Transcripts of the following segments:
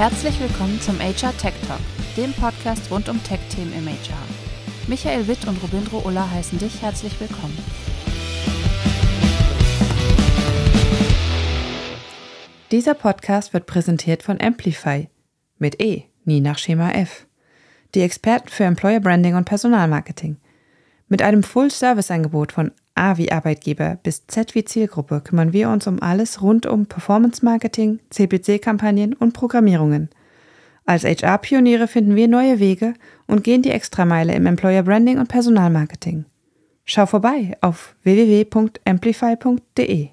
Herzlich willkommen zum HR Tech Talk, dem Podcast rund um Tech-Themen im HR. Michael Witt und Robindro Ulla heißen dich herzlich willkommen. Dieser Podcast wird präsentiert von Amplify mit E, nie nach Schema F. Die Experten für Employer Branding und Personalmarketing. Mit einem Full-Service-Angebot von A wie Arbeitgeber bis Z wie Zielgruppe kümmern wir uns um alles rund um Performance Marketing, CPC-Kampagnen und Programmierungen. Als HR-Pioniere finden wir neue Wege und gehen die Extrameile im Employer Branding und Personalmarketing. Schau vorbei auf www.amplify.de.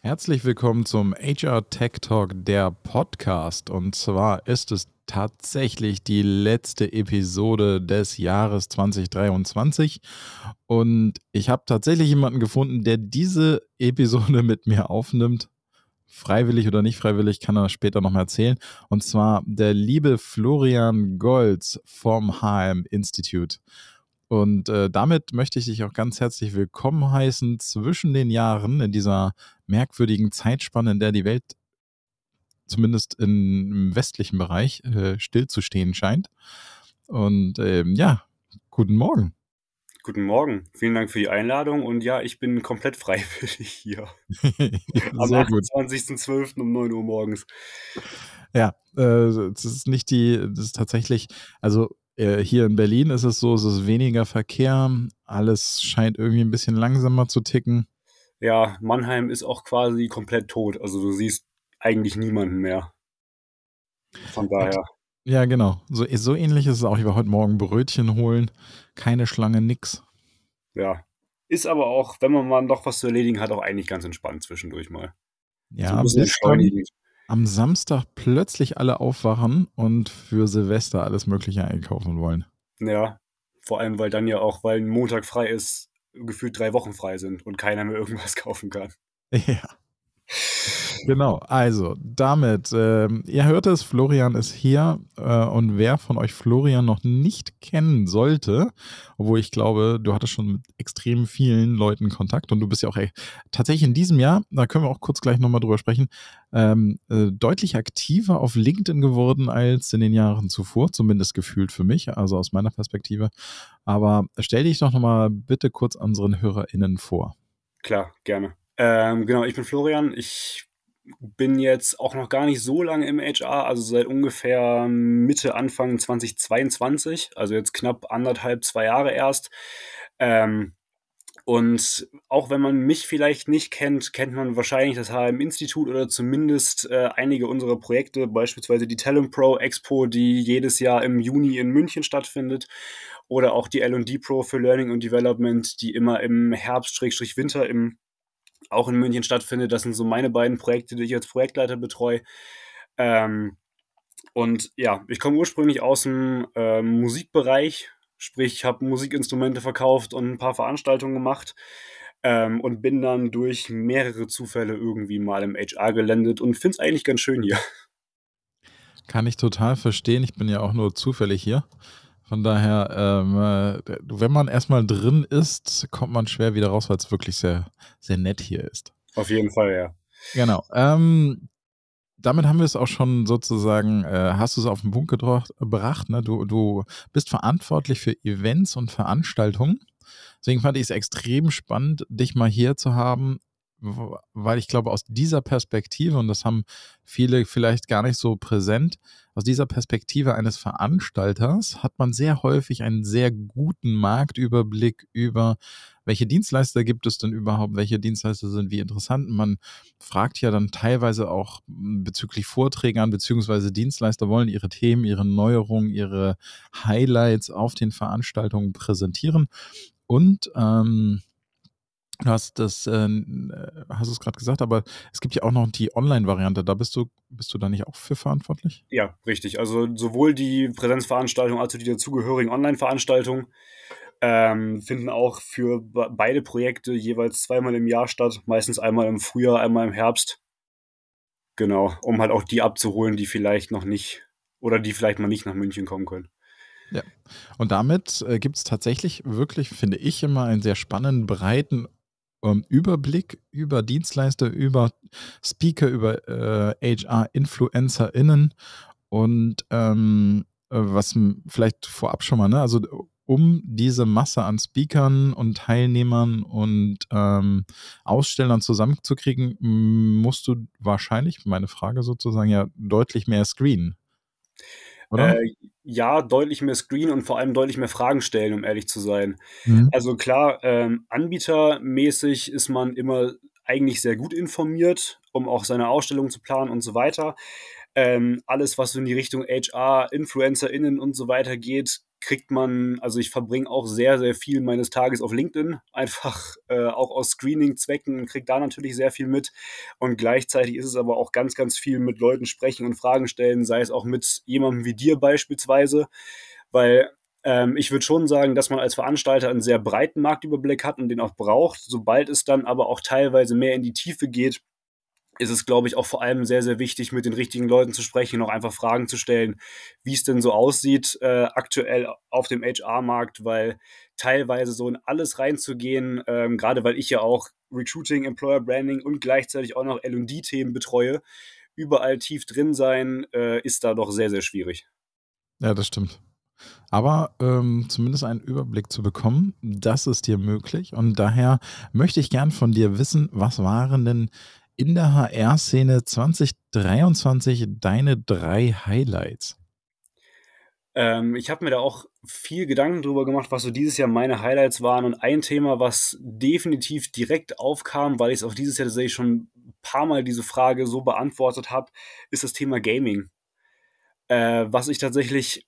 Herzlich willkommen zum HR Tech Talk, der Podcast. Und zwar ist es tatsächlich die letzte Episode des Jahres 2023. Und ich habe tatsächlich jemanden gefunden, der diese Episode mit mir aufnimmt. Freiwillig oder nicht freiwillig, kann er später nochmal erzählen. Und zwar der liebe Florian Golz vom HM Institute. Und äh, damit möchte ich dich auch ganz herzlich willkommen heißen zwischen den Jahren in dieser merkwürdigen Zeitspanne, in der die Welt zumindest in, im westlichen Bereich äh, stillzustehen scheint. Und ähm, ja, guten Morgen. Guten Morgen. Vielen Dank für die Einladung. Und ja, ich bin komplett freiwillig hier. Am 28.12. um 9 Uhr morgens. Ja, äh, das ist nicht die, das ist tatsächlich, also äh, hier in Berlin ist es so, es ist weniger Verkehr, alles scheint irgendwie ein bisschen langsamer zu ticken. Ja, Mannheim ist auch quasi komplett tot. Also du siehst eigentlich niemanden mehr. Von daher. Ja, genau. So, so ähnlich ist es auch. Ich war heute Morgen Brötchen holen. Keine Schlange, nix. Ja. Ist aber auch, wenn man mal noch was zu erledigen hat, auch eigentlich ganz entspannt zwischendurch mal. Ja, so bis dann am Samstag plötzlich alle aufwachen und für Silvester alles Mögliche einkaufen wollen. Ja, vor allem, weil dann ja auch, weil ein Montag frei ist, gefühlt drei Wochen frei sind und keiner mehr irgendwas kaufen kann. Ja. Genau, also damit, äh, ihr hört es, Florian ist hier äh, und wer von euch Florian noch nicht kennen sollte, obwohl ich glaube, du hattest schon mit extrem vielen Leuten Kontakt und du bist ja auch ey, tatsächlich in diesem Jahr, da können wir auch kurz gleich nochmal drüber sprechen, ähm, äh, deutlich aktiver auf LinkedIn geworden als in den Jahren zuvor, zumindest gefühlt für mich, also aus meiner Perspektive. Aber stell dich doch nochmal bitte kurz unseren HörerInnen vor. Klar, gerne. Ähm, genau, ich bin Florian. Ich bin jetzt auch noch gar nicht so lange im HR, also seit ungefähr Mitte, Anfang 2022, also jetzt knapp anderthalb, zwei Jahre erst. Ähm, und auch wenn man mich vielleicht nicht kennt, kennt man wahrscheinlich das HM-Institut oder zumindest äh, einige unserer Projekte, beispielsweise die Talent Pro Expo, die jedes Jahr im Juni in München stattfindet, oder auch die L&D Pro für Learning und Development, die immer im Herbst-Winter im auch in München stattfindet. Das sind so meine beiden Projekte, die ich als Projektleiter betreue. Ähm, und ja, ich komme ursprünglich aus dem äh, Musikbereich, sprich, ich habe Musikinstrumente verkauft und ein paar Veranstaltungen gemacht ähm, und bin dann durch mehrere Zufälle irgendwie mal im HR gelandet und finde es eigentlich ganz schön hier. Kann ich total verstehen. Ich bin ja auch nur zufällig hier. Von daher, ähm, äh, wenn man erstmal drin ist, kommt man schwer wieder raus, weil es wirklich sehr, sehr nett hier ist. Auf jeden Fall, ja. Genau. Ähm, damit haben wir es auch schon sozusagen, äh, hast du es auf den Punkt gebracht. Ne? Du, du bist verantwortlich für Events und Veranstaltungen. Deswegen fand ich es extrem spannend, dich mal hier zu haben, weil ich glaube, aus dieser Perspektive, und das haben viele vielleicht gar nicht so präsent, aus dieser Perspektive eines Veranstalters hat man sehr häufig einen sehr guten Marktüberblick über, welche Dienstleister gibt es denn überhaupt, welche Dienstleister sind wie interessant. Man fragt ja dann teilweise auch bezüglich Vorträgen an, beziehungsweise Dienstleister wollen ihre Themen, ihre Neuerungen, ihre Highlights auf den Veranstaltungen präsentieren. Und ähm, Du hast das, äh, hast es gerade gesagt, aber es gibt ja auch noch die Online-Variante. Da bist du, bist du da nicht auch für verantwortlich? Ja, richtig. Also sowohl die Präsenzveranstaltung als auch die dazugehörigen Online-Veranstaltungen ähm, finden auch für beide Projekte jeweils zweimal im Jahr statt. Meistens einmal im Frühjahr, einmal im Herbst. Genau, um halt auch die abzuholen, die vielleicht noch nicht oder die vielleicht mal nicht nach München kommen können. Ja, und damit äh, gibt es tatsächlich wirklich, finde ich, immer einen sehr spannenden, breiten ähm, Überblick über Dienstleister, über Speaker, über äh, HR-InfluencerInnen Und ähm, äh, was vielleicht vorab schon mal, ne? Also um diese Masse an Speakern und Teilnehmern und ähm, Ausstellern zusammenzukriegen, musst du wahrscheinlich, meine Frage sozusagen, ja deutlich mehr screenen. Oder? Äh, ja, deutlich mehr Screen und vor allem deutlich mehr Fragen stellen, um ehrlich zu sein. Mhm. Also klar, ähm, anbietermäßig ist man immer eigentlich sehr gut informiert, um auch seine Ausstellung zu planen und so weiter. Ähm, alles, was so in die Richtung HR, InfluencerInnen und so weiter geht, kriegt man, also ich verbringe auch sehr, sehr viel meines Tages auf LinkedIn, einfach äh, auch aus Screening-Zwecken, kriege da natürlich sehr viel mit. Und gleichzeitig ist es aber auch ganz, ganz viel mit Leuten sprechen und Fragen stellen, sei es auch mit jemandem wie dir beispielsweise, weil ähm, ich würde schon sagen, dass man als Veranstalter einen sehr breiten Marktüberblick hat und den auch braucht. Sobald es dann aber auch teilweise mehr in die Tiefe geht, ist es, glaube ich, auch vor allem sehr, sehr wichtig, mit den richtigen Leuten zu sprechen und auch einfach Fragen zu stellen, wie es denn so aussieht äh, aktuell auf dem HR-Markt, weil teilweise so in alles reinzugehen, ähm, gerade weil ich ja auch Recruiting, Employer Branding und gleichzeitig auch noch LD-Themen betreue, überall tief drin sein, äh, ist da doch sehr, sehr schwierig. Ja, das stimmt. Aber ähm, zumindest einen Überblick zu bekommen, das ist dir möglich. Und daher möchte ich gern von dir wissen, was waren denn in der HR-Szene 2023 deine drei Highlights? Ähm, ich habe mir da auch viel Gedanken drüber gemacht, was so dieses Jahr meine Highlights waren. Und ein Thema, was definitiv direkt aufkam, weil ich es auch dieses Jahr tatsächlich schon ein paar Mal diese Frage so beantwortet habe, ist das Thema Gaming. Äh, was ich tatsächlich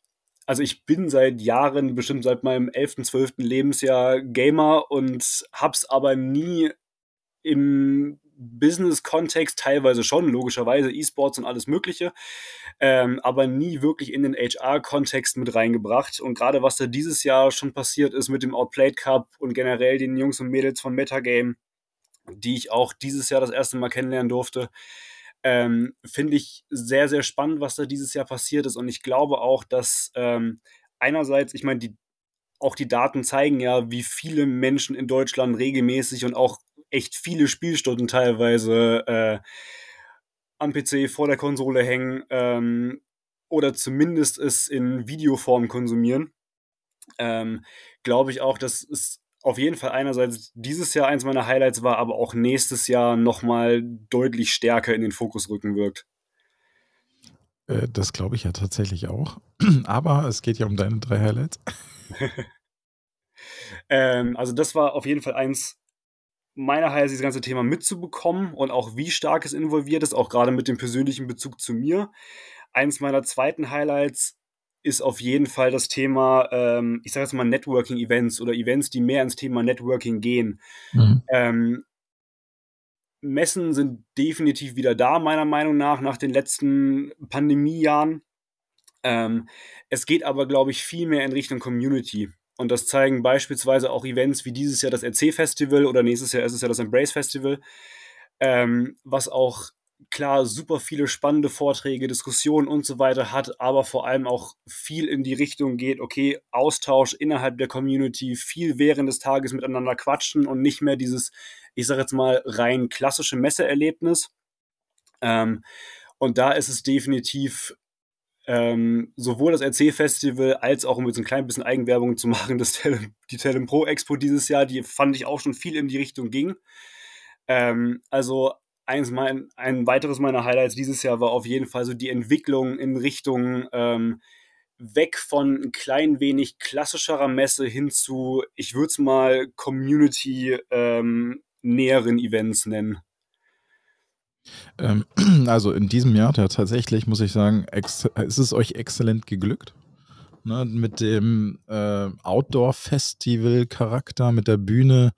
also ich bin seit Jahren, bestimmt seit meinem 11., 12. Lebensjahr Gamer und hab's aber nie im Business-Kontext, teilweise schon, logischerweise, E-Sports und alles Mögliche, ähm, aber nie wirklich in den HR-Kontext mit reingebracht. Und gerade was da dieses Jahr schon passiert ist mit dem Outplayed Cup und generell den Jungs und Mädels von Metagame, die ich auch dieses Jahr das erste Mal kennenlernen durfte, ähm, finde ich sehr, sehr spannend, was da dieses Jahr passiert ist. Und ich glaube auch, dass ähm, einerseits, ich meine, die auch die Daten zeigen ja, wie viele Menschen in Deutschland regelmäßig und auch echt viele Spielstunden teilweise äh, am PC vor der Konsole hängen ähm, oder zumindest es in Videoform konsumieren, ähm, glaube ich auch, dass es auf jeden Fall einerseits dieses Jahr eins meiner Highlights war, aber auch nächstes Jahr nochmal deutlich stärker in den Fokus rücken wirkt. Äh, das glaube ich ja tatsächlich auch. Aber es geht ja um deine drei Highlights. ähm, also das war auf jeden Fall eins meiner Highlights, dieses ganze Thema mitzubekommen und auch wie stark es involviert ist, auch gerade mit dem persönlichen Bezug zu mir. Eins meiner zweiten Highlights ist auf jeden Fall das Thema, ähm, ich sage jetzt mal Networking-Events oder Events, die mehr ins Thema Networking gehen. Mhm. Ähm, Messen sind definitiv wieder da, meiner Meinung nach, nach den letzten Pandemiejahren. Ähm, es geht aber, glaube ich, viel mehr in Richtung Community. Und das zeigen beispielsweise auch Events wie dieses Jahr das RC-Festival oder nächstes Jahr ist es ja das Embrace Festival, ähm, was auch klar super viele spannende Vorträge, Diskussionen und so weiter hat, aber vor allem auch viel in die Richtung geht, okay, Austausch innerhalb der Community, viel während des Tages miteinander quatschen und nicht mehr dieses, ich sage jetzt mal, rein klassische Messeerlebnis. Ähm, und da ist es definitiv ähm, sowohl das RC-Festival als auch, um jetzt ein klein bisschen Eigenwerbung zu machen, das Tele die Telem Pro Expo dieses Jahr, die fand ich auch schon viel in die Richtung ging. Ähm, also eins mein, ein weiteres meiner Highlights dieses Jahr war auf jeden Fall so die Entwicklung in Richtung ähm, weg von ein klein wenig klassischerer Messe hin zu, ich würde es mal Community ähm, näheren Events nennen. Ähm, also in diesem Jahr ja, tatsächlich, muss ich sagen, ist es euch exzellent geglückt. Ne, mit dem äh, Outdoor-Festival-Charakter, mit der Bühne,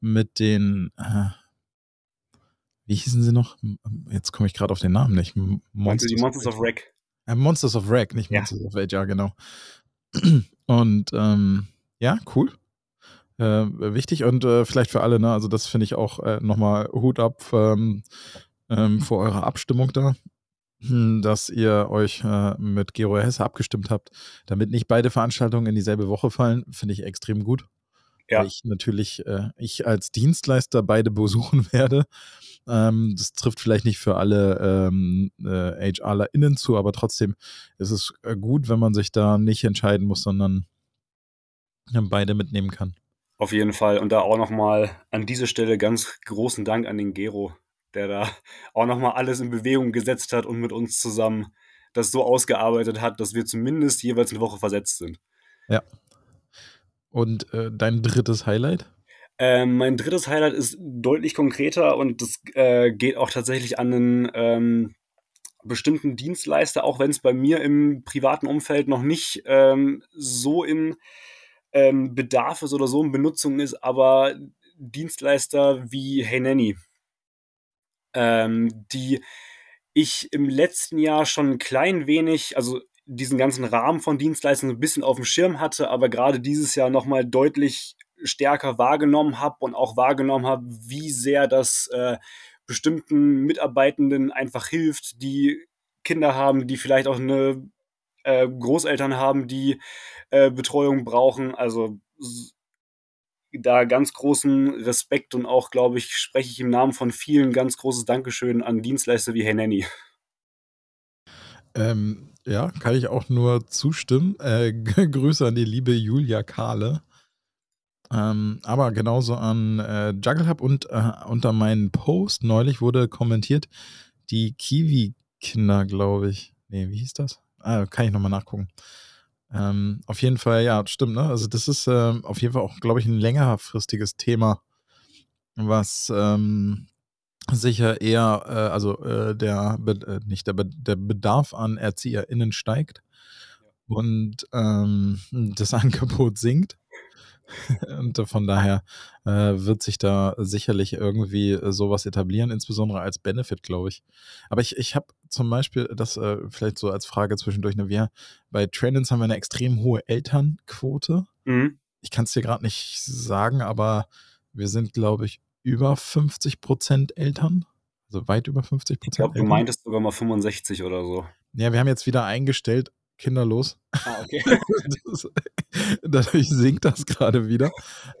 mit den, äh, wie hießen sie noch? Jetzt komme ich gerade auf den Namen nicht. Monsters, die Monsters of Wreck. Äh, Monsters of Wreck, nicht Monsters ja. of Age, ja, genau. Und ähm, ja, cool. Äh, wichtig und äh, vielleicht für alle, ne? Also das finde ich auch äh, nochmal Hut ab. Ähm, ähm, vor eurer Abstimmung da, hm, dass ihr euch äh, mit Gero Hesse abgestimmt habt, damit nicht beide Veranstaltungen in dieselbe Woche fallen, finde ich extrem gut. Ja. Weil ich natürlich, äh, ich als Dienstleister beide besuchen werde. Ähm, das trifft vielleicht nicht für alle ähm, äh, HRlerInnen zu, aber trotzdem ist es äh, gut, wenn man sich da nicht entscheiden muss, sondern beide mitnehmen kann. Auf jeden Fall. Und da auch nochmal an dieser Stelle ganz großen Dank an den Gero, der da auch nochmal alles in Bewegung gesetzt hat und mit uns zusammen das so ausgearbeitet hat, dass wir zumindest jeweils eine Woche versetzt sind. Ja. Und äh, dein drittes Highlight? Ähm, mein drittes Highlight ist deutlich konkreter und das äh, geht auch tatsächlich an einen ähm, bestimmten Dienstleister, auch wenn es bei mir im privaten Umfeld noch nicht ähm, so in ähm, Bedarf ist oder so in Benutzung ist, aber Dienstleister wie Hey Nanny, ähm, die ich im letzten Jahr schon ein klein wenig, also diesen ganzen Rahmen von Dienstleistungen ein bisschen auf dem Schirm hatte, aber gerade dieses Jahr nochmal deutlich stärker wahrgenommen habe und auch wahrgenommen habe, wie sehr das äh, bestimmten Mitarbeitenden einfach hilft, die Kinder haben, die vielleicht auch eine äh, Großeltern haben, die äh, Betreuung brauchen. Also da ganz großen Respekt und auch, glaube ich, spreche ich im Namen von vielen ganz großes Dankeschön an Dienstleister wie Hey Nanny. Ähm, ja, kann ich auch nur zustimmen. Äh, Grüße an die liebe Julia Kahle. Ähm, aber genauso an äh, Juggle Hub und äh, unter meinem Post neulich wurde kommentiert, die Kiwi-Kinder, glaube ich. Nee, wie hieß das? Ah, kann ich nochmal nachgucken. Ähm, auf jeden Fall, ja, stimmt, ne? Also das ist äh, auf jeden Fall auch, glaube ich, ein längerfristiges Thema, was ähm, sicher eher, äh, also äh, der, äh, nicht der, der Bedarf an ErzieherInnen steigt und ähm, das Angebot sinkt. Und von daher äh, wird sich da sicherlich irgendwie äh, sowas etablieren, insbesondere als Benefit, glaube ich. Aber ich, ich habe zum Beispiel, das äh, vielleicht so als Frage zwischendurch, ne, wir bei Trainings haben wir eine extrem hohe Elternquote. Mhm. Ich kann es dir gerade nicht sagen, aber wir sind, glaube ich, über 50 Prozent Eltern. Also weit über 50 Prozent. Ich glaube, du meintest sogar mal 65 oder so. Ja, wir haben jetzt wieder eingestellt, kinderlos. Ah, okay. das, dadurch sinkt das gerade wieder.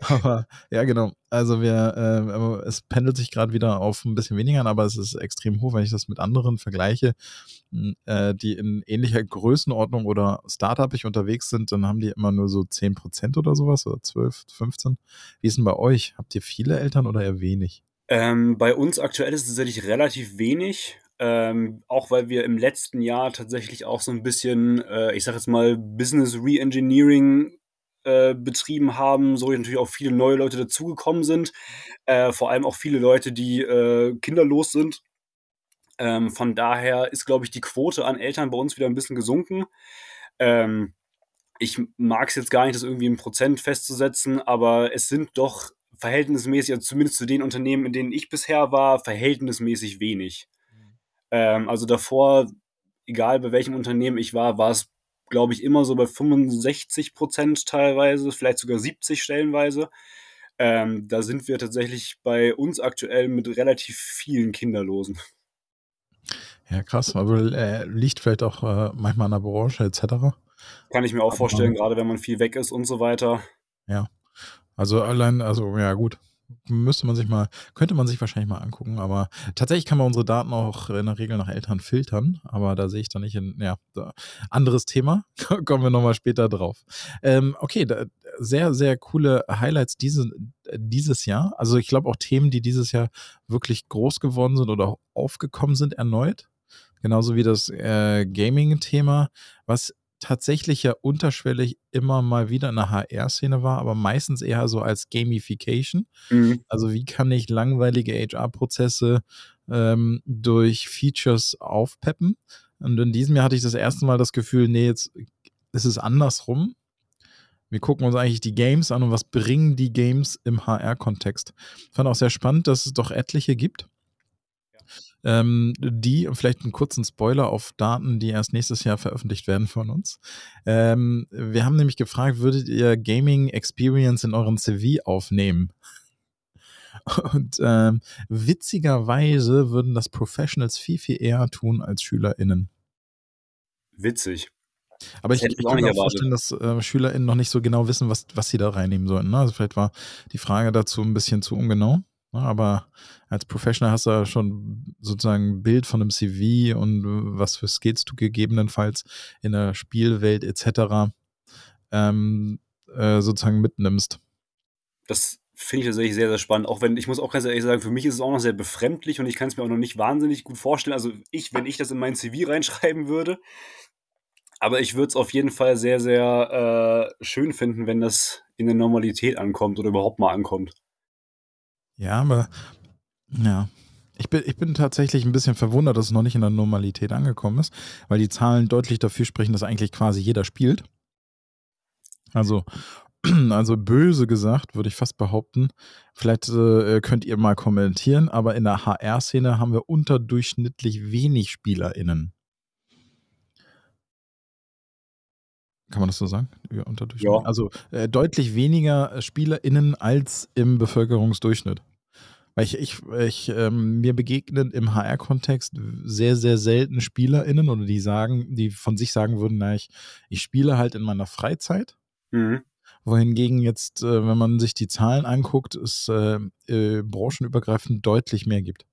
Aber ja, genau. Also wir, äh, es pendelt sich gerade wieder auf ein bisschen weniger an, aber es ist extrem hoch, wenn ich das mit anderen vergleiche, äh, die in ähnlicher Größenordnung oder Startup-ich unterwegs sind, dann haben die immer nur so 10% oder sowas oder 12, 15. Wie ist denn bei euch? Habt ihr viele Eltern oder eher wenig? Ähm, bei uns aktuell ist es tatsächlich relativ wenig. Ähm, auch weil wir im letzten Jahr tatsächlich auch so ein bisschen, äh, ich sag jetzt mal, Business Reengineering äh, betrieben haben, so natürlich auch viele neue Leute dazugekommen sind. Äh, vor allem auch viele Leute, die äh, kinderlos sind. Ähm, von daher ist, glaube ich, die Quote an Eltern bei uns wieder ein bisschen gesunken. Ähm, ich mag es jetzt gar nicht, das irgendwie im Prozent festzusetzen, aber es sind doch verhältnismäßig, also zumindest zu den Unternehmen, in denen ich bisher war, verhältnismäßig wenig. Ähm, also davor, egal bei welchem Unternehmen ich war, war es, glaube ich, immer so bei 65 Prozent teilweise, vielleicht sogar 70 stellenweise. Ähm, da sind wir tatsächlich bei uns aktuell mit relativ vielen Kinderlosen. Ja, krass. Aber äh, liegt vielleicht auch äh, manchmal an der Branche etc. Kann ich mir auch vorstellen, gerade wenn man viel weg ist und so weiter. Ja. Also allein, also ja gut, müsste man sich mal, könnte man sich wahrscheinlich mal angucken, aber tatsächlich kann man unsere Daten auch in der Regel nach Eltern filtern, aber da sehe ich dann nicht in, ja, anderes Thema, kommen wir nochmal später drauf. Ähm, okay, da, sehr, sehr coole Highlights diese, dieses Jahr, also ich glaube auch Themen, die dieses Jahr wirklich groß geworden sind oder aufgekommen sind erneut, genauso wie das äh, Gaming-Thema, was tatsächlich ja unterschwellig immer mal wieder in der HR-Szene war, aber meistens eher so als Gamification. Mhm. Also wie kann ich langweilige HR-Prozesse ähm, durch Features aufpeppen? Und in diesem Jahr hatte ich das erste Mal das Gefühl, nee, jetzt ist es andersrum. Wir gucken uns eigentlich die Games an und was bringen die Games im HR-Kontext. Fand auch sehr spannend, dass es doch etliche gibt ähm, die, vielleicht einen kurzen Spoiler auf Daten, die erst nächstes Jahr veröffentlicht werden von uns. Ähm, wir haben nämlich gefragt, würdet ihr Gaming Experience in euren CV aufnehmen? Und ähm, witzigerweise würden das Professionals viel, viel eher tun als SchülerInnen. Witzig. Aber ich, ich kann mir vorstellen, dass äh, SchülerInnen noch nicht so genau wissen, was, was sie da reinnehmen sollten. Ne? Also vielleicht war die Frage dazu ein bisschen zu ungenau. Ne? Aber als Professional hast du ja schon sozusagen ein Bild von einem CV und äh, was für Skills du gegebenenfalls in der Spielwelt etc. Ähm, äh, sozusagen mitnimmst. Das finde ich tatsächlich sehr, sehr spannend. Auch wenn, ich muss auch ganz ehrlich sagen, für mich ist es auch noch sehr befremdlich und ich kann es mir auch noch nicht wahnsinnig gut vorstellen. Also ich, wenn ich das in mein CV reinschreiben würde, aber ich würde es auf jeden Fall sehr, sehr äh, schön finden, wenn das in der Normalität ankommt oder überhaupt mal ankommt. Ja, aber ja. Ich bin, ich bin tatsächlich ein bisschen verwundert, dass es noch nicht in der Normalität angekommen ist, weil die Zahlen deutlich dafür sprechen, dass eigentlich quasi jeder spielt. Also, also böse gesagt, würde ich fast behaupten. Vielleicht äh, könnt ihr mal kommentieren, aber in der HR-Szene haben wir unterdurchschnittlich wenig SpielerInnen. Kann man das so sagen? Ja, ja. Also äh, deutlich weniger SpielerInnen als im Bevölkerungsdurchschnitt. Weil ich, ich, ich ähm, mir begegnen im HR-Kontext sehr, sehr selten SpielerInnen oder die sagen, die von sich sagen würden, na, ich, ich spiele halt in meiner Freizeit. Mhm. Wohingegen jetzt, äh, wenn man sich die Zahlen anguckt, es äh, äh, branchenübergreifend deutlich mehr gibt.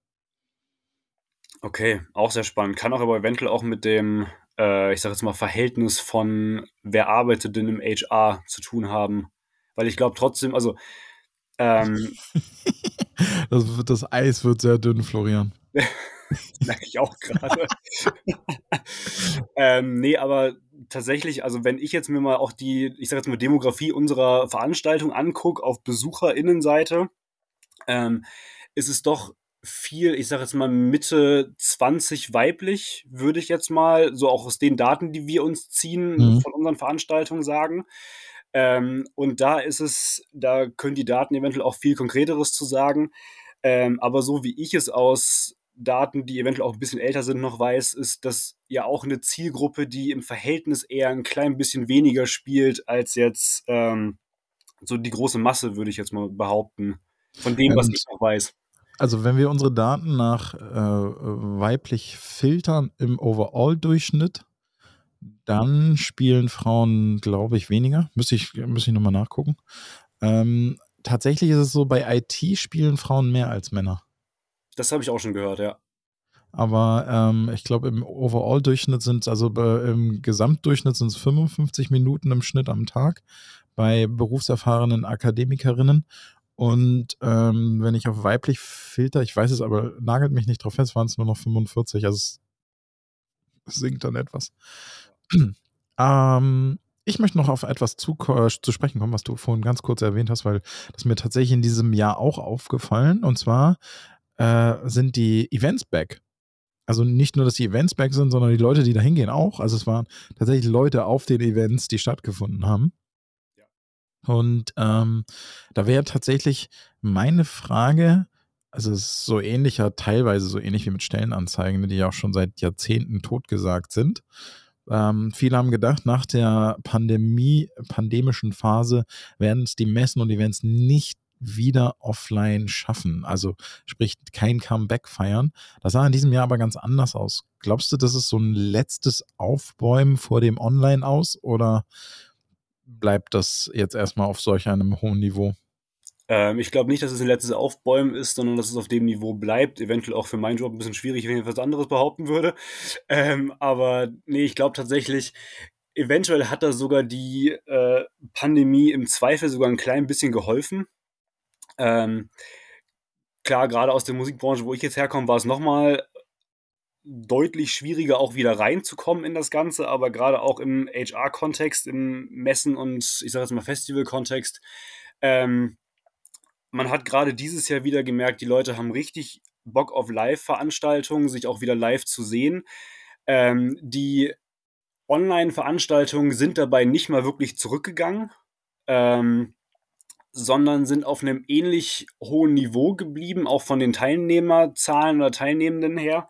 Okay, auch sehr spannend. Kann auch aber eventuell auch mit dem äh, ich sage jetzt mal, Verhältnis von wer arbeitet denn im HR zu tun haben. Weil ich glaube trotzdem, also ähm, das, das Eis wird sehr dünn, Florian. merke ich auch gerade. ähm, nee, aber tatsächlich, also wenn ich jetzt mir mal auch die, ich sage jetzt mal, Demografie unserer Veranstaltung angucke auf BesucherInnenseite, ähm, ist es doch viel, ich sage jetzt mal Mitte 20 weiblich, würde ich jetzt mal, so auch aus den Daten, die wir uns ziehen, mhm. von unseren Veranstaltungen sagen. Ähm, und da ist es, da können die Daten eventuell auch viel Konkreteres zu sagen. Ähm, aber so wie ich es aus Daten, die eventuell auch ein bisschen älter sind, noch weiß, ist das ja auch eine Zielgruppe, die im Verhältnis eher ein klein bisschen weniger spielt als jetzt ähm, so die große Masse, würde ich jetzt mal behaupten, von dem, was ich noch weiß. Also wenn wir unsere Daten nach äh, weiblich filtern im Overall-Durchschnitt, dann spielen Frauen, glaube ich, weniger. Müsste ich, müsste ich nochmal nachgucken. Ähm, tatsächlich ist es so, bei IT spielen Frauen mehr als Männer. Das habe ich auch schon gehört, ja. Aber ähm, ich glaube, im Overall-Durchschnitt sind es, also äh, im Gesamtdurchschnitt sind es 55 Minuten im Schnitt am Tag bei berufserfahrenen Akademikerinnen und ähm, wenn ich auf weiblich filter, ich weiß es aber, nagelt mich nicht drauf fest, waren es nur noch 45, also es sinkt dann etwas. ähm, ich möchte noch auf etwas zu, äh, zu sprechen kommen, was du vorhin ganz kurz erwähnt hast, weil das mir tatsächlich in diesem Jahr auch aufgefallen. Und zwar äh, sind die Events back. Also nicht nur, dass die Events back sind, sondern die Leute, die da hingehen, auch. Also es waren tatsächlich Leute auf den Events, die stattgefunden haben. Und ähm, da wäre tatsächlich meine Frage, also es ist so ähnlicher, teilweise so ähnlich wie mit Stellenanzeigen, die ja auch schon seit Jahrzehnten totgesagt sind. Ähm, viele haben gedacht, nach der Pandemie, pandemischen Phase werden es die Messen und Events nicht wieder offline schaffen. Also sprich kein Comeback feiern. Das sah in diesem Jahr aber ganz anders aus. Glaubst du, das ist so ein letztes Aufbäumen vor dem Online aus oder bleibt das jetzt erstmal auf solch einem hohen Niveau? Ähm, ich glaube nicht, dass es ein letztes Aufbäumen ist, sondern dass es auf dem Niveau bleibt. Eventuell auch für meinen Job ein bisschen schwierig, wenn ich etwas anderes behaupten würde. Ähm, aber nee, ich glaube tatsächlich, eventuell hat da sogar die äh, Pandemie im Zweifel sogar ein klein bisschen geholfen. Ähm, klar, gerade aus der Musikbranche, wo ich jetzt herkomme, war es nochmal deutlich schwieriger, auch wieder reinzukommen in das Ganze, aber gerade auch im HR-Kontext, im Messen- und ich sage jetzt mal Festival-Kontext, ähm, man hat gerade dieses Jahr wieder gemerkt, die Leute haben richtig Bock auf Live-Veranstaltungen, sich auch wieder live zu sehen. Ähm, die Online-Veranstaltungen sind dabei nicht mal wirklich zurückgegangen, ähm, sondern sind auf einem ähnlich hohen Niveau geblieben, auch von den Teilnehmerzahlen oder Teilnehmenden her.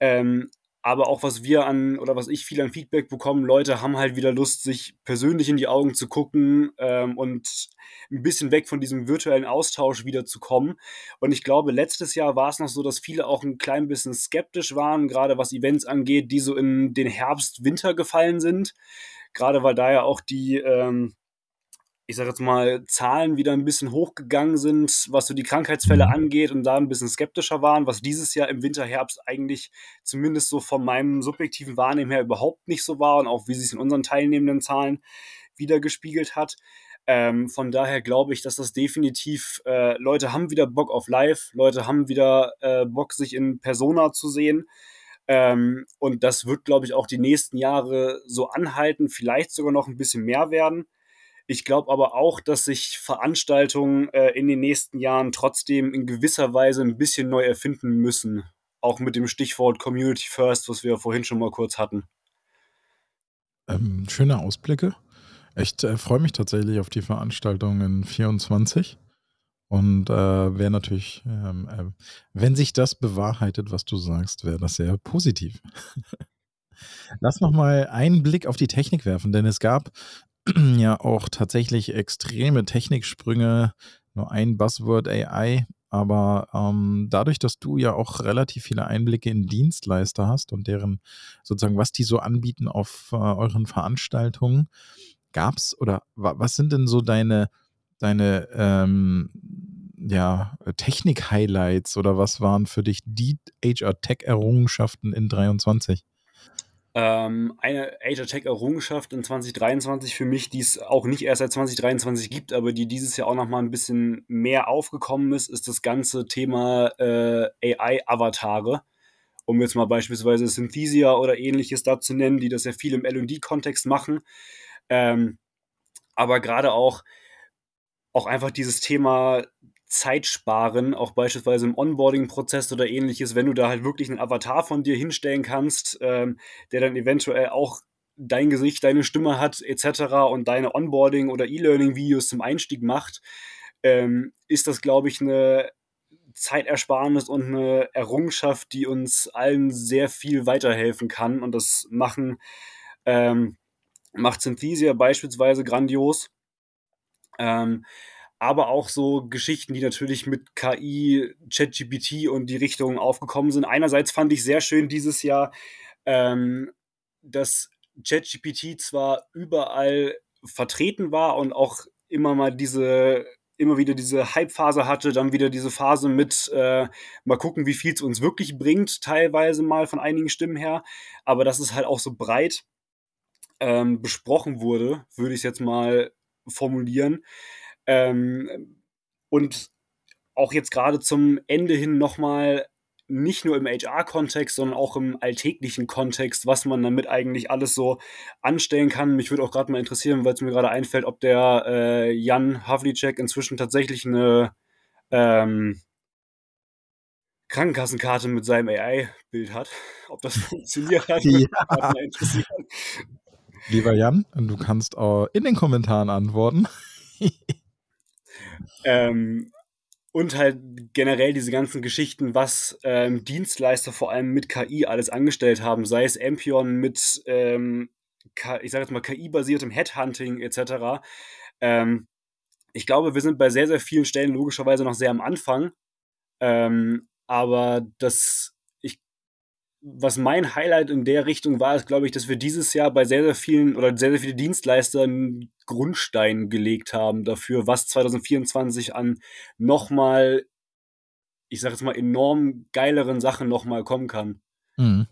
Ähm, aber auch was wir an oder was ich viel an Feedback bekomme, Leute haben halt wieder Lust, sich persönlich in die Augen zu gucken ähm, und ein bisschen weg von diesem virtuellen Austausch wieder zu kommen. Und ich glaube, letztes Jahr war es noch so, dass viele auch ein klein bisschen skeptisch waren, gerade was Events angeht, die so in den Herbst, Winter gefallen sind. Gerade weil da ja auch die ähm, ich sage jetzt mal, Zahlen wieder ein bisschen hochgegangen sind, was so die Krankheitsfälle mhm. angeht und da ein bisschen skeptischer waren, was dieses Jahr im Winter, Herbst eigentlich zumindest so von meinem subjektiven Wahrnehmen her überhaupt nicht so war und auch wie sich in unseren teilnehmenden Zahlen wiedergespiegelt hat. Ähm, von daher glaube ich, dass das definitiv, äh, Leute haben wieder Bock auf Live, Leute haben wieder äh, Bock, sich in Persona zu sehen. Ähm, und das wird, glaube ich, auch die nächsten Jahre so anhalten, vielleicht sogar noch ein bisschen mehr werden. Ich glaube aber auch, dass sich Veranstaltungen äh, in den nächsten Jahren trotzdem in gewisser Weise ein bisschen neu erfinden müssen. Auch mit dem Stichwort Community First, was wir vorhin schon mal kurz hatten. Ähm, schöne Ausblicke. Ich äh, freue mich tatsächlich auf die Veranstaltung in 24. Und äh, wäre natürlich, ähm, äh, wenn sich das bewahrheitet, was du sagst, wäre das sehr positiv. Lass noch mal einen Blick auf die Technik werfen, denn es gab ja auch tatsächlich extreme Techniksprünge, nur ein Buzzword AI, aber ähm, dadurch, dass du ja auch relativ viele Einblicke in Dienstleister hast und deren sozusagen, was die so anbieten auf äh, euren Veranstaltungen, gab es oder was sind denn so deine, deine ähm, ja, Technik-Highlights oder was waren für dich die HR-Tech-Errungenschaften in 23? Ähm, eine Age Tech Errungenschaft in 2023 für mich, die es auch nicht erst seit 2023 gibt, aber die dieses Jahr auch noch mal ein bisschen mehr aufgekommen ist, ist das ganze Thema äh, AI-Avatare. Um jetzt mal beispielsweise Synthesia oder ähnliches da zu nennen, die das ja viel im L&D-Kontext machen. Ähm, aber gerade auch, auch einfach dieses Thema Zeit sparen, auch beispielsweise im Onboarding-Prozess oder ähnliches, wenn du da halt wirklich einen Avatar von dir hinstellen kannst, ähm, der dann eventuell auch dein Gesicht, deine Stimme hat, etc. und deine Onboarding- oder E-Learning-Videos zum Einstieg macht, ähm, ist das, glaube ich, eine Zeitersparnis und eine Errungenschaft, die uns allen sehr viel weiterhelfen kann. Und das machen, ähm, macht Synthesia beispielsweise grandios. Ähm, aber auch so Geschichten, die natürlich mit KI, ChatGPT und die Richtung aufgekommen sind. Einerseits fand ich sehr schön dieses Jahr, ähm, dass ChatGPT zwar überall vertreten war und auch immer mal diese immer wieder diese Hype-Phase hatte, dann wieder diese Phase mit äh, mal gucken, wie viel es uns wirklich bringt, teilweise mal von einigen Stimmen her, aber dass es halt auch so breit ähm, besprochen wurde, würde ich jetzt mal formulieren, ähm, und auch jetzt gerade zum Ende hin nochmal nicht nur im HR-Kontext, sondern auch im alltäglichen Kontext, was man damit eigentlich alles so anstellen kann. Mich würde auch gerade mal interessieren, weil es mir gerade einfällt, ob der äh, Jan Havlicek inzwischen tatsächlich eine ähm, Krankenkassenkarte mit seinem AI-Bild hat. Ob das funktioniert hat, ja. mal interessieren. Lieber Jan, du kannst auch in den Kommentaren antworten. Ähm, und halt generell diese ganzen Geschichten, was ähm, Dienstleister vor allem mit KI alles angestellt haben, sei es Ampion mit, ähm, ich sage jetzt mal, KI-basiertem Headhunting etc. Ähm, ich glaube, wir sind bei sehr, sehr vielen Stellen logischerweise noch sehr am Anfang. Ähm, aber das was mein Highlight in der Richtung war, ist, glaube ich, dass wir dieses Jahr bei sehr, sehr vielen oder sehr, sehr viele Dienstleister einen Grundstein gelegt haben dafür, was 2024 an nochmal, ich sage jetzt mal, enorm geileren Sachen nochmal kommen kann. Mhm.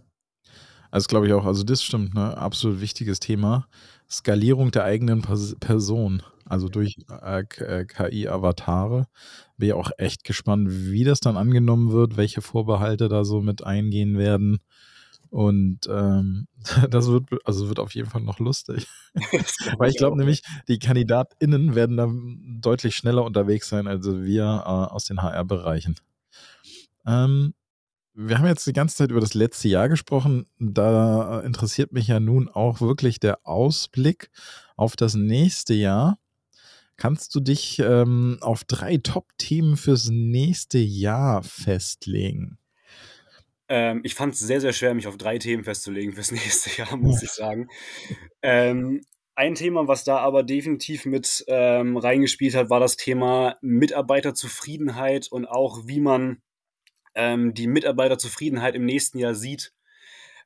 Also glaube ich auch, also das stimmt, ne? Absolut wichtiges Thema. Skalierung der eigenen Person, also durch äh, KI-Avatare. Äh, Bin ja auch echt gespannt, wie das dann angenommen wird, welche Vorbehalte da so mit eingehen werden. Und ähm, das wird, also wird auf jeden Fall noch lustig. Weil ich glaube nämlich, die KandidatInnen werden da deutlich schneller unterwegs sein als wir äh, aus den HR-Bereichen. Ähm, wir haben jetzt die ganze Zeit über das letzte Jahr gesprochen. Da interessiert mich ja nun auch wirklich der Ausblick auf das nächste Jahr. Kannst du dich ähm, auf drei Top-Themen fürs nächste Jahr festlegen? Ähm, ich fand es sehr, sehr schwer, mich auf drei Themen festzulegen fürs nächste Jahr, muss ich sagen. Ähm, ein Thema, was da aber definitiv mit ähm, reingespielt hat, war das Thema Mitarbeiterzufriedenheit und auch, wie man ähm, die Mitarbeiterzufriedenheit im nächsten Jahr sieht.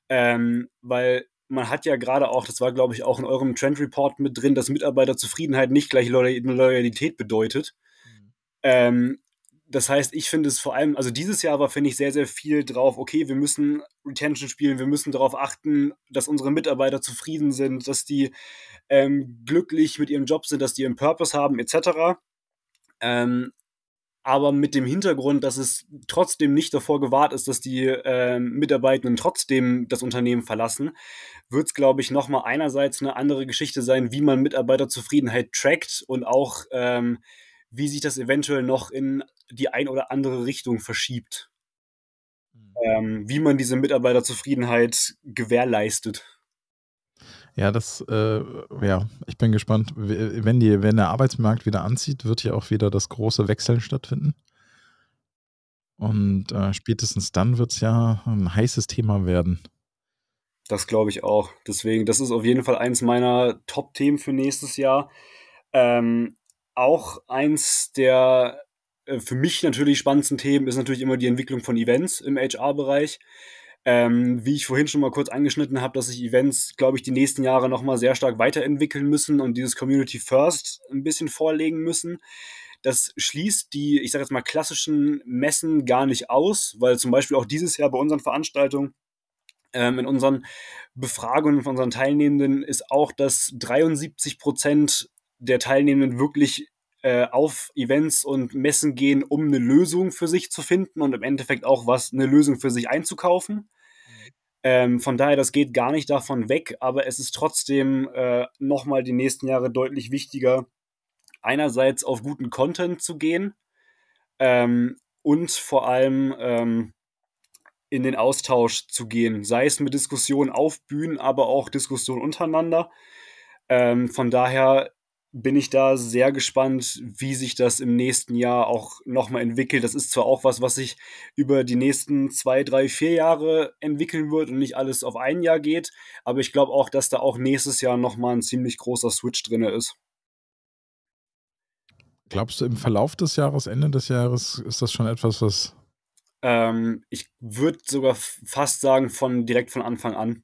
Ähm, weil man hat ja gerade auch, das war glaube ich auch in eurem Trend Report mit drin, dass Mitarbeiterzufriedenheit nicht gleich Loyalität bedeutet. Mhm. Ähm, das heißt, ich finde es vor allem, also dieses Jahr war, finde ich, sehr, sehr viel drauf, okay, wir müssen Retention spielen, wir müssen darauf achten, dass unsere Mitarbeiter zufrieden sind, dass die ähm, glücklich mit ihrem Job sind, dass die einen Purpose haben, etc. Ähm, aber mit dem Hintergrund, dass es trotzdem nicht davor gewahrt ist, dass die äh, Mitarbeitenden trotzdem das Unternehmen verlassen, wird es, glaube ich, nochmal einerseits eine andere Geschichte sein, wie man Mitarbeiterzufriedenheit trackt und auch ähm, wie sich das eventuell noch in die ein oder andere Richtung verschiebt. Mhm. Ähm, wie man diese Mitarbeiterzufriedenheit gewährleistet. Ja, das, äh, ja, ich bin gespannt. Wenn, die, wenn der Arbeitsmarkt wieder anzieht, wird ja auch wieder das große Wechseln stattfinden. Und äh, spätestens dann wird es ja ein heißes Thema werden. Das glaube ich auch. Deswegen, das ist auf jeden Fall eins meiner Top-Themen für nächstes Jahr. Ähm, auch eins der äh, für mich natürlich spannendsten Themen ist natürlich immer die Entwicklung von Events im HR-Bereich. Ähm, wie ich vorhin schon mal kurz angeschnitten habe, dass sich Events, glaube ich, die nächsten Jahre nochmal sehr stark weiterentwickeln müssen und dieses Community First ein bisschen vorlegen müssen. Das schließt die, ich sage jetzt mal, klassischen Messen gar nicht aus, weil zum Beispiel auch dieses Jahr bei unseren Veranstaltungen ähm, in unseren Befragungen von unseren Teilnehmenden ist auch, dass 73 Prozent der Teilnehmenden wirklich auf Events und Messen gehen, um eine Lösung für sich zu finden und im Endeffekt auch was, eine Lösung für sich einzukaufen. Ähm, von daher, das geht gar nicht davon weg, aber es ist trotzdem äh, nochmal die nächsten Jahre deutlich wichtiger, einerseits auf guten Content zu gehen ähm, und vor allem ähm, in den Austausch zu gehen, sei es mit Diskussionen auf Bühnen, aber auch Diskussionen untereinander. Ähm, von daher bin ich da sehr gespannt, wie sich das im nächsten Jahr auch nochmal entwickelt. Das ist zwar auch was, was sich über die nächsten zwei, drei, vier Jahre entwickeln wird und nicht alles auf ein Jahr geht, aber ich glaube auch, dass da auch nächstes Jahr nochmal ein ziemlich großer Switch drin ist. Glaubst du, im Verlauf des Jahres, Ende des Jahres, ist das schon etwas, was. Ähm, ich würde sogar fast sagen, von direkt von Anfang an.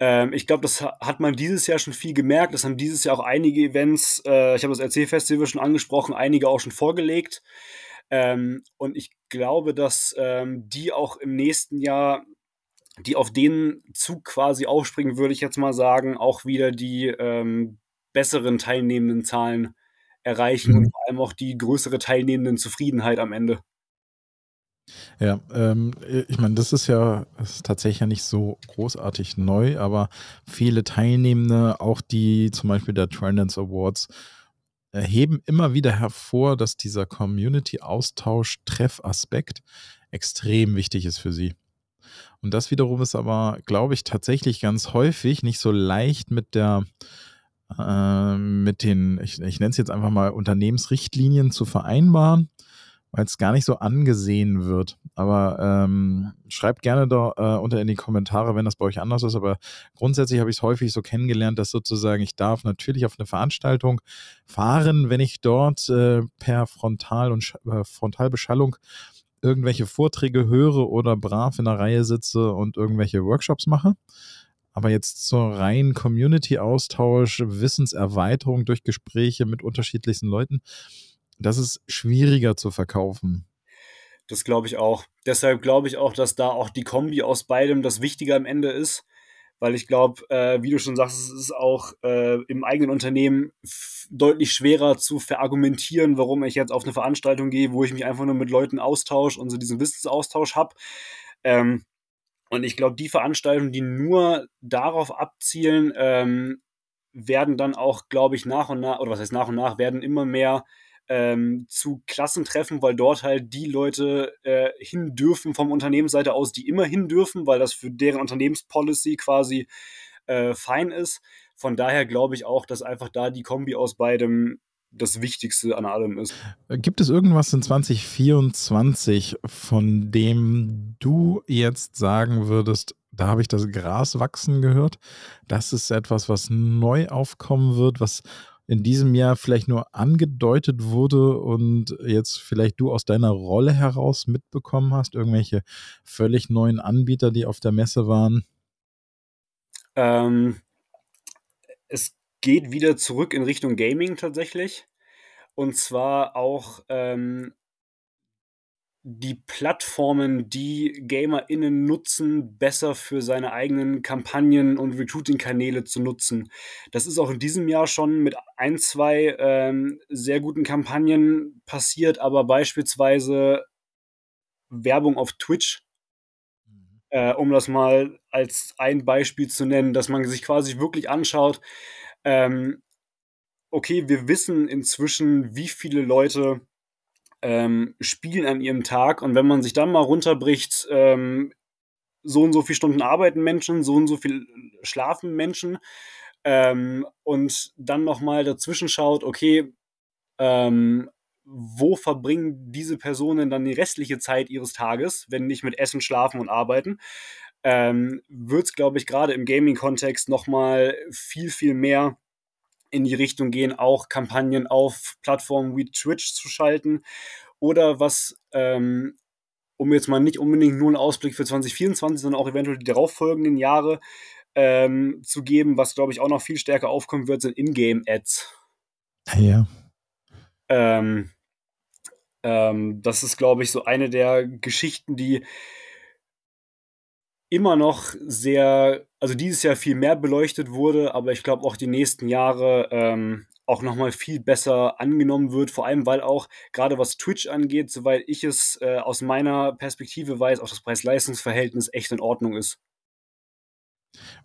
Ähm, ich glaube, das hat man dieses Jahr schon viel gemerkt. Das haben dieses Jahr auch einige Events, äh, ich habe das RC-Festival schon angesprochen, einige auch schon vorgelegt. Ähm, und ich glaube, dass ähm, die auch im nächsten Jahr, die auf den Zug quasi aufspringen, würde ich jetzt mal sagen, auch wieder die ähm, besseren teilnehmenden Zahlen erreichen mhm. und vor allem auch die größere teilnehmenden Zufriedenheit am Ende. Ja, ähm, ich meine, das ist ja ist tatsächlich ja nicht so großartig neu, aber viele Teilnehmende, auch die zum Beispiel der Trendance Awards, heben immer wieder hervor, dass dieser Community-Austausch-Treffaspekt extrem wichtig ist für sie. Und das wiederum ist aber, glaube ich, tatsächlich ganz häufig nicht so leicht mit der äh, mit den, ich, ich nenne es jetzt einfach mal Unternehmensrichtlinien zu vereinbaren weil es gar nicht so angesehen wird. Aber ähm, schreibt gerne da äh, unter in die Kommentare, wenn das bei euch anders ist. Aber grundsätzlich habe ich es häufig so kennengelernt, dass sozusagen ich darf natürlich auf eine Veranstaltung fahren, wenn ich dort äh, per Frontal- und äh, Frontalbeschallung irgendwelche Vorträge höre oder brav in der Reihe sitze und irgendwelche Workshops mache. Aber jetzt zur reinen Community-Austausch, Wissenserweiterung durch Gespräche mit unterschiedlichsten Leuten, das ist schwieriger zu verkaufen. Das glaube ich auch. Deshalb glaube ich auch, dass da auch die Kombi aus beidem das Wichtige am Ende ist. Weil ich glaube, äh, wie du schon sagst, es ist auch äh, im eigenen Unternehmen deutlich schwerer zu verargumentieren, warum ich jetzt auf eine Veranstaltung gehe, wo ich mich einfach nur mit Leuten austausche und so diesen Wissensaustausch habe. Ähm, und ich glaube, die Veranstaltungen, die nur darauf abzielen, ähm, werden dann auch, glaube ich, nach und nach, oder was heißt nach und nach, werden immer mehr ähm, zu Klassentreffen, weil dort halt die Leute äh, hin dürfen vom Unternehmensseite aus, die immer hin dürfen, weil das für deren Unternehmenspolicy quasi äh, fein ist. Von daher glaube ich auch, dass einfach da die Kombi aus beidem das Wichtigste an allem ist. Gibt es irgendwas in 2024, von dem du jetzt sagen würdest, da habe ich das Gras wachsen gehört. Das ist etwas, was neu aufkommen wird, was in diesem Jahr vielleicht nur angedeutet wurde und jetzt vielleicht du aus deiner Rolle heraus mitbekommen hast, irgendwelche völlig neuen Anbieter, die auf der Messe waren? Ähm, es geht wieder zurück in Richtung Gaming tatsächlich. Und zwar auch ähm, die Plattformen, die GamerInnen nutzen, besser für seine eigenen Kampagnen und Recruiting-Kanäle zu nutzen. Das ist auch in diesem Jahr schon mit ein, zwei ähm, sehr guten Kampagnen passiert, aber beispielsweise Werbung auf Twitch, mhm. äh, um das mal als ein Beispiel zu nennen, dass man sich quasi wirklich anschaut, ähm, okay, wir wissen inzwischen, wie viele Leute ähm, spielen an ihrem Tag. Und wenn man sich dann mal runterbricht, ähm, so und so viele Stunden arbeiten Menschen, so und so viel schlafen Menschen ähm, und dann nochmal dazwischen schaut, okay, ähm, wo verbringen diese Personen dann die restliche Zeit ihres Tages, wenn nicht mit Essen, Schlafen und Arbeiten, ähm, wird es, glaube ich, gerade im Gaming-Kontext nochmal viel, viel mehr in die Richtung gehen, auch Kampagnen auf Plattformen wie Twitch zu schalten. Oder was, ähm, um jetzt mal nicht unbedingt nur einen Ausblick für 2024, sondern auch eventuell die darauffolgenden Jahre ähm, zu geben, was, glaube ich, auch noch viel stärker aufkommen wird, sind Ingame-Ads. Ja. Ähm, ähm, das ist, glaube ich, so eine der Geschichten, die immer noch sehr, also dieses Jahr viel mehr beleuchtet wurde, aber ich glaube auch die nächsten Jahre ähm, auch nochmal viel besser angenommen wird, vor allem weil auch gerade was Twitch angeht, soweit ich es äh, aus meiner Perspektive weiß, auch das Preis-Leistungs-Verhältnis echt in Ordnung ist.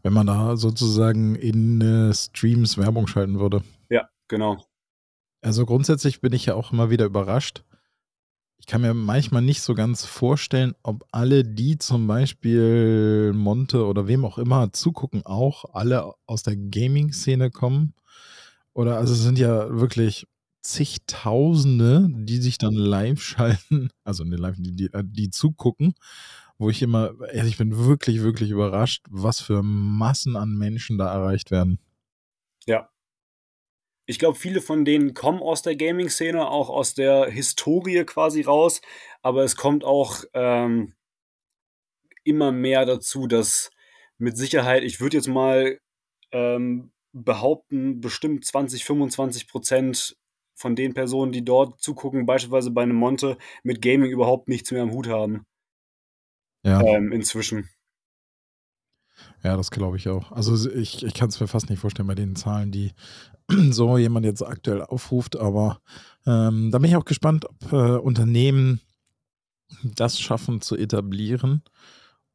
Wenn man da sozusagen in äh, Streams Werbung schalten würde. Ja, genau. Also grundsätzlich bin ich ja auch immer wieder überrascht, ich kann mir manchmal nicht so ganz vorstellen, ob alle, die zum Beispiel Monte oder wem auch immer zugucken, auch alle aus der Gaming-Szene kommen. Oder also es sind ja wirklich zigtausende, die sich dann live schalten, also ne, live, die, die, die zugucken, wo ich immer, ich bin wirklich, wirklich überrascht, was für Massen an Menschen da erreicht werden. Ja, ich glaube, viele von denen kommen aus der Gaming-Szene, auch aus der Historie quasi raus, aber es kommt auch ähm, immer mehr dazu, dass mit Sicherheit, ich würde jetzt mal ähm, behaupten, bestimmt 20, 25 Prozent von den Personen, die dort zugucken, beispielsweise bei einem Monte, mit Gaming überhaupt nichts mehr am Hut haben. Ja. Ähm, inzwischen. Ja, das glaube ich auch. Also ich, ich kann es mir fast nicht vorstellen bei den Zahlen, die so jemand jetzt aktuell aufruft. Aber ähm, da bin ich auch gespannt, ob äh, Unternehmen das schaffen zu etablieren.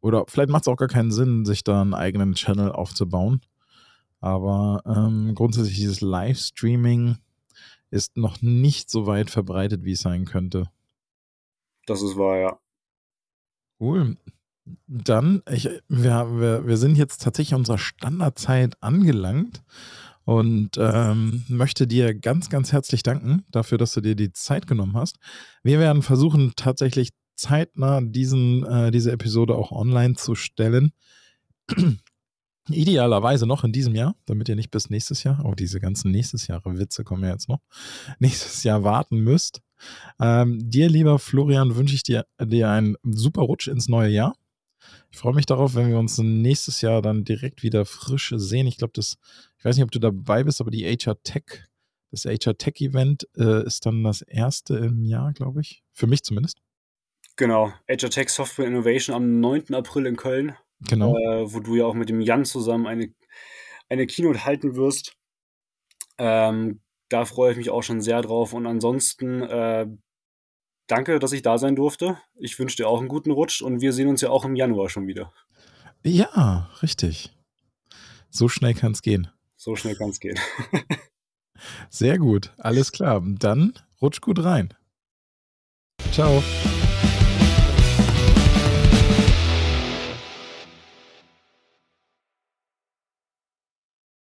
Oder vielleicht macht es auch gar keinen Sinn, sich da einen eigenen Channel aufzubauen. Aber ähm, grundsätzlich dieses Livestreaming ist noch nicht so weit verbreitet, wie es sein könnte. Das ist wahr, ja. Cool. Dann, ich, wir, wir, wir sind jetzt tatsächlich unserer Standardzeit angelangt und ähm, möchte dir ganz, ganz herzlich danken dafür, dass du dir die Zeit genommen hast. Wir werden versuchen, tatsächlich zeitnah diesen, äh, diese Episode auch online zu stellen. Idealerweise noch in diesem Jahr, damit ihr nicht bis nächstes Jahr, oh, diese ganzen nächstes Jahre Witze kommen ja jetzt noch, nächstes Jahr warten müsst. Ähm, dir, lieber Florian, wünsche ich dir, dir einen super Rutsch ins neue Jahr. Ich freue mich darauf, wenn wir uns nächstes Jahr dann direkt wieder frisch sehen. Ich glaube, das, ich weiß nicht, ob du dabei bist, aber die HR Tech, das HR Tech Event äh, ist dann das erste im Jahr, glaube ich. Für mich zumindest. Genau, HR Tech Software Innovation am 9. April in Köln. Genau. Äh, wo du ja auch mit dem Jan zusammen eine, eine Keynote halten wirst. Ähm, da freue ich mich auch schon sehr drauf. Und ansonsten äh, danke, dass ich da sein durfte. Ich wünsche dir auch einen guten Rutsch und wir sehen uns ja auch im Januar schon wieder. Ja, richtig. So schnell kann es gehen. So schnell kann es gehen. Sehr gut, alles klar. Dann rutsch gut rein. Ciao.